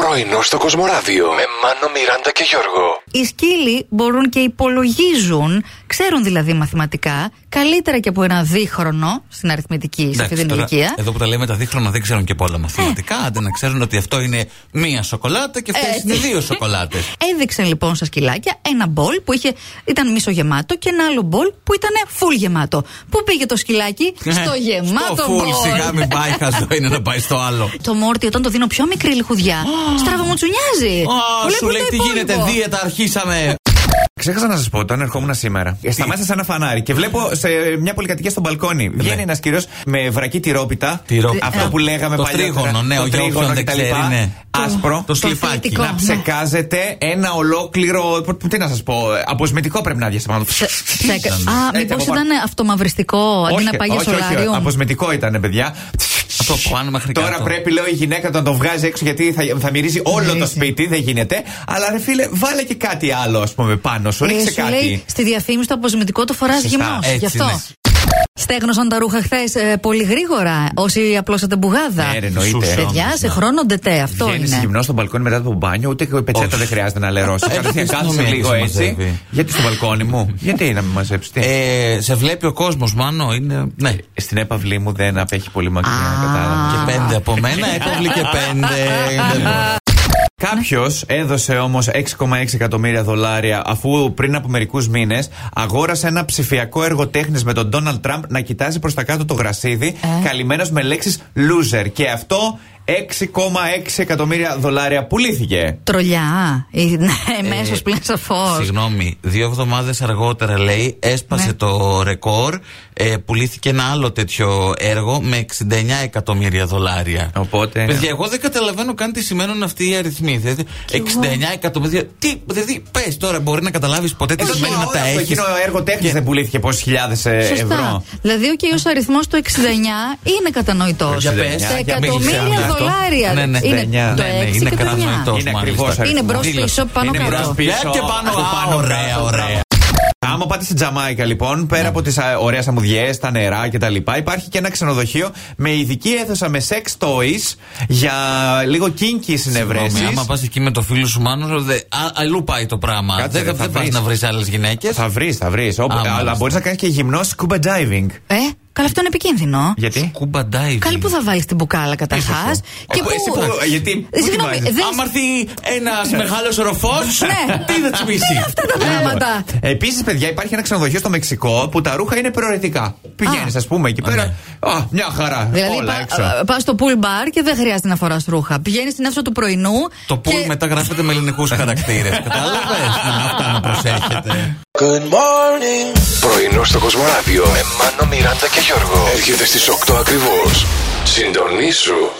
Πρωινό στο Κοσμοράδιο με Μάνο, Μιράντα και Γιώργο. Οι σκύλοι μπορούν και υπολογίζουν, ξέρουν δηλαδή μαθηματικά, καλύτερα και από ένα δίχρονο στην αριθμητική, σε αυτή την τώρα, ηλικία. Εδώ που τα λέμε τα δίχρονα δεν ξέρουν και πολλά μαθηματικά. Ε. Άντε να ξέρουν ότι αυτό είναι μία σοκολάτα και αυτές Έτσι. είναι δύο σοκολάτες. Έδειξαν λοιπόν στα σκυλάκια ένα μπολ που είχε, ήταν μισογεμάτο και ένα άλλο μπολ που ήταν full γεμάτο. Πού πήγε το σκυλάκι, στο γεμάτο Στο φουλ, μπολ. σιγά μην πάει χαζό είναι να πάει στο άλλο. Το μόρτι όταν το δίνω πιο μικρή λιχουδιά, στραβομουτσουνιάζει. Α, Βλέπω σου το λέει τι υπόλοιπο. γίνεται, δίαιτα αρχίσαμε. Ξέχασα να σας πω, όταν ερχόμουν σήμερα, σταμάτησα σε ένα φανάρι και βλέπω σε μια πολυκατοικία στο μπαλκόνι. Βγαίνει ένας κύριος με βρακή τυρόπιτα. Τυρόπιτα. Αυτό Ε, που λέγαμε το παλιότερα. τρίγωνο, ναι, το ο για τρίγωνο όποιον δεν κτλ. ξέρει, ναι. Άσπρο. Το σλιφάκι. αθλητικό. Να Ναι. ψεκάζεται ένα ολόκληρο. Τι να σας πω, αποσμητικό πρέπει να διασπάνω. Σε- σε- ήταν. Α, Έτσι, μήπως από πάνω. ήταν αυτομαυριστικό αντί να πάει για όχι, όχι, σολάριο. αποσμητικό ήταν, παιδιά. Από πάνω μέχρι Τώρα κάτω. πρέπει, λέω, η γυναίκα να το βγάζει έξω γιατί θα, θα μυρίζει όλο το Μυρίζει. σπίτι. Δεν γίνεται. Αλλά ρε φίλε, βάλε και κάτι άλλο, ας πούμε, πάνω σου. Ε, Ρίξε σου κάτι. λέει στη διαφήμιση το αποσμητικό το φοράς Σωστά, γυμνός. έτσι Γι' αυτό. Είναι. Στέγνωσαν τα ρούχα χθες πολύ γρήγορα. Όσοι απλώσατε μπουγάδα. Ναι, ρε, εννοείται. Σούσο. Παιδιά, σε χρόνο ντετέ, αυτό Βγαίνεις είναι. γυμνό στο μπαλκόνι μετά το μπάνιο, ούτε και η πετσέτα Όχι. δεν χρειάζεται να λερώσεις. Έτσι, Καταρχήν στην κάθεσαι αστυνομία λίγο σε έτσι. μαζεύει. Γιατί στο μπαλκόνι μου, γιατί να με μαζέψεις. τι; Ε, σε βλέπει ο κόσμος, μάνο. Είναι. Ναι. Στην έπαυλή μου δεν απέχει πολύ μακριά, Α. κατάλαβα. Και πέντε από μένα, έπαυλη και πέντε. Δεν μπορώ. Κάποιος έδωσε όμως 6,6 εκατομμύρια δολάρια αφού πριν από μερικούς μήνες αγόρασε ένα ψηφιακό έργο τέχνης με τον Ντόναλτ Τραμπ να κοιτάζει προς τα κάτω το γρασίδι, Ε. καλυμμένος με λέξεις loser. Και αυτό 6,6 εκατομμύρια δολάρια πουλήθηκε. Τρολιά. Ε, Ναι, μέσω πλέον σαφώ. Συγγνώμη, δύο εβδομάδες αργότερα λέει έσπασε Ναι. το ρεκόρ. Ε, πουλήθηκε ένα άλλο τέτοιο έργο με 69 εκατομμύρια δολάρια. Οπότε. Παιδιά, εγώ δεν καταλαβαίνω καν τι σημαίνουν αυτοί οι αριθμοί. Δηλαδή, 69 εκατομμύρια. Τι, δηλαδή, πες τώρα, μπορεί να καταλάβεις ποτέ τι Εδώ σημαίνει να τα έχεις. Εκείνο έργο τέχνης δεν πουλήθηκε πόσες χιλιάδες Σωστά. ευρώ. Δηλαδή, ο κύριος αριθμός του 69 είναι κατανοητός. Για πες. Τα Για μην εκατομμύρια ξέρουμε αυτό. δολάρια. Ναι, ναι, είναι ναι, το ναι, 6 είναι και το 9. κατανοητό. Είναι μάλιστα. ακριβώς Είναι αριθμός. μπρος πίσω, πάνω Είναι μπρος κάτω. πίσω, Για και πάνω, από α, ωραία, κάτω, ωραία. Μπράβο. Άμα πάτε στην Τζαμάικα λοιπόν, πέρα από τις ωραίες αμμουδιές, τα νερά κτλ., υπάρχει και ένα ξενοδοχείο με ειδική αίθουσα με sex toys για λίγο kinky Συγγνώμη, συνευρέσει. άμα πας εκεί με το φίλο σου μάνος, δε, α, αλλού πάει το πράγμα. Κάτσε, δεν ρε, δεν θα πας βρεις. να βρεις άλλες γυναίκες. Θα βρεις, θα βρεις. Α, Αλλά μάλιστα. μπορείς να κάνεις και γυμνό scuba diving. Ε, καλά, αυτό είναι επικίνδυνο. Γιατί; Κούμπα diving. Καλή που θα βάλεις την μπουκάλα καταρχάς. Και Όπου εσύ που- γιατί, πού τη Συγγνώμη, βάζεις; δεν. Άμα έρθει ένας μεγάλος οροφός, Ναι. τι θα τσιμήσει. Αυτά τα πράγματα. Επίσης, παιδιά, υπάρχει ένα ξενοδοχείο στο Μεξικό που τα ρούχα είναι προαιρετικά. Πηγαίνεις, α πούμε, εκεί Α, πέρα. ναι. Α, μια χαρά. Δηλαδή, Όλα έξω. πας στο pool bar και δεν χρειάζεται να φοράς ρούχα. Πηγαίνεις στην αίθουσα του πρωινού. Το πουλ και- μετά γράφεται με ελληνικούς χαρακτήρες. Κατάλαβες; Αυτά να προσέχετε. Πρωινό στο Κοσμοράδιο με Μάνο, Μιράντα και Γιώργο. Έρχεται στις 8 ακριβώς. Συντονίσου